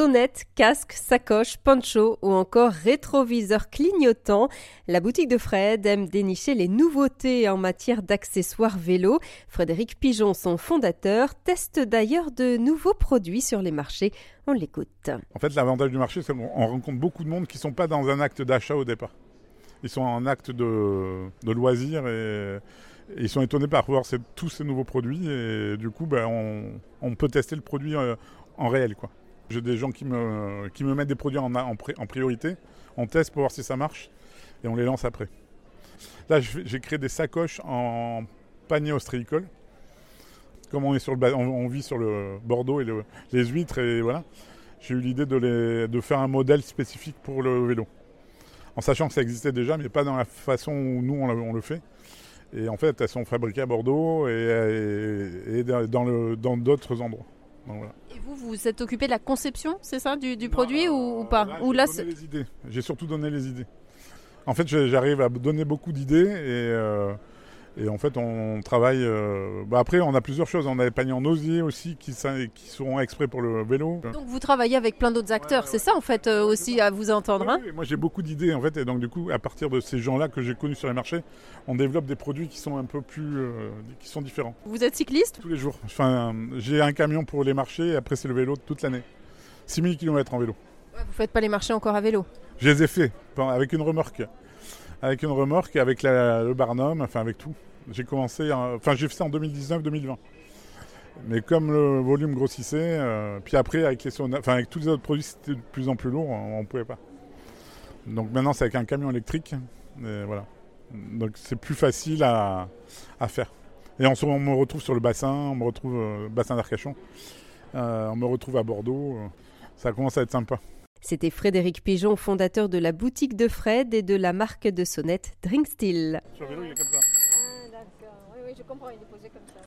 Sonnette, casque, sacoche, poncho ou encore rétroviseur clignotant, la boutique de Fred aime dénicher les nouveautés en matière d'accessoires vélo. Frédéric Pigeon, son fondateur, teste d'ailleurs de nouveaux produits sur les marchés. On l'écoute. En fait, l'avantage du marché, c'est qu'on rencontre beaucoup de monde qui ne sont pas dans un acte d'achat au départ. Ils sont en acte de, loisir et, ils sont étonnés par tous ces nouveaux produits et du coup, ben, on, on, peut tester le produit en, en réel. Quoi. J'ai des gens qui me, qui me mettent des produits en, en, priorité, on teste pour voir si ça marche et on les lance après. Là, j'ai créé des sacoches en panier ostréicole. Comme on, est sur on, vit sur le Bordeaux et le, les huîtres, et voilà, j'ai eu l'idée de, de faire un modèle spécifique pour le vélo en sachant que ça existait déjà, mais pas dans la façon où nous on, le fait. Et en fait, elles sont fabriquées à Bordeaux et, dans d'autres endroits. Voilà. Et vous, vous êtes occupé de la conception, c'est ça, du, du non, produit ou, ou, pas là, ou là, les idées. J'ai surtout donné les idées. En fait, j'arrive à donner beaucoup d'idées et, euh, et en fait, on travaille. Euh, bah après, on a plusieurs choses. On a des paniers en osier aussi qui, qui seront exprès pour le vélo. Donc, vous travaillez avec plein d'autres acteurs, ouais, ouais, c'est ça en fait euh, aussi à vous entendre. Hein moi, j'ai beaucoup d'idées en fait, et donc du coup, à partir de ces gens-là que j'ai connus sur les marchés, on développe des produits qui sont un peu plus, euh, qui sont différents. Vous êtes cycliste? Tous les jours. Enfin, j'ai un camion pour les marchés, et après c'est le vélo toute l'année. 6000 km en vélo. Ouais, vous faites pas les marchés encore à vélo? Je les ai faits avec une remorque, avec une remorque, avec la, le Barnum, enfin avec tout. J'ai commencé, enfin j'ai fait ça en 2019-2020. Mais comme le volume grossissait, euh, puis après avec, les enfin, avec tous les autres produits c'était de plus en plus lourd, on ne pouvait pas. Donc maintenant c'est avec un camion électrique, et voilà. Donc c'est plus facile à, faire. Et on, on, me retrouve sur le bassin, on me retrouve euh, bassin d'Arcachon, euh, on me retrouve à Bordeaux, ça commence à être sympa. C'était Frédéric Pigeon, fondateur de la boutique de Fred et de la marque de sonnettes Drinkstill. Sur vélo, il est comme ça. Oui, je comprends, il est posé comme ça.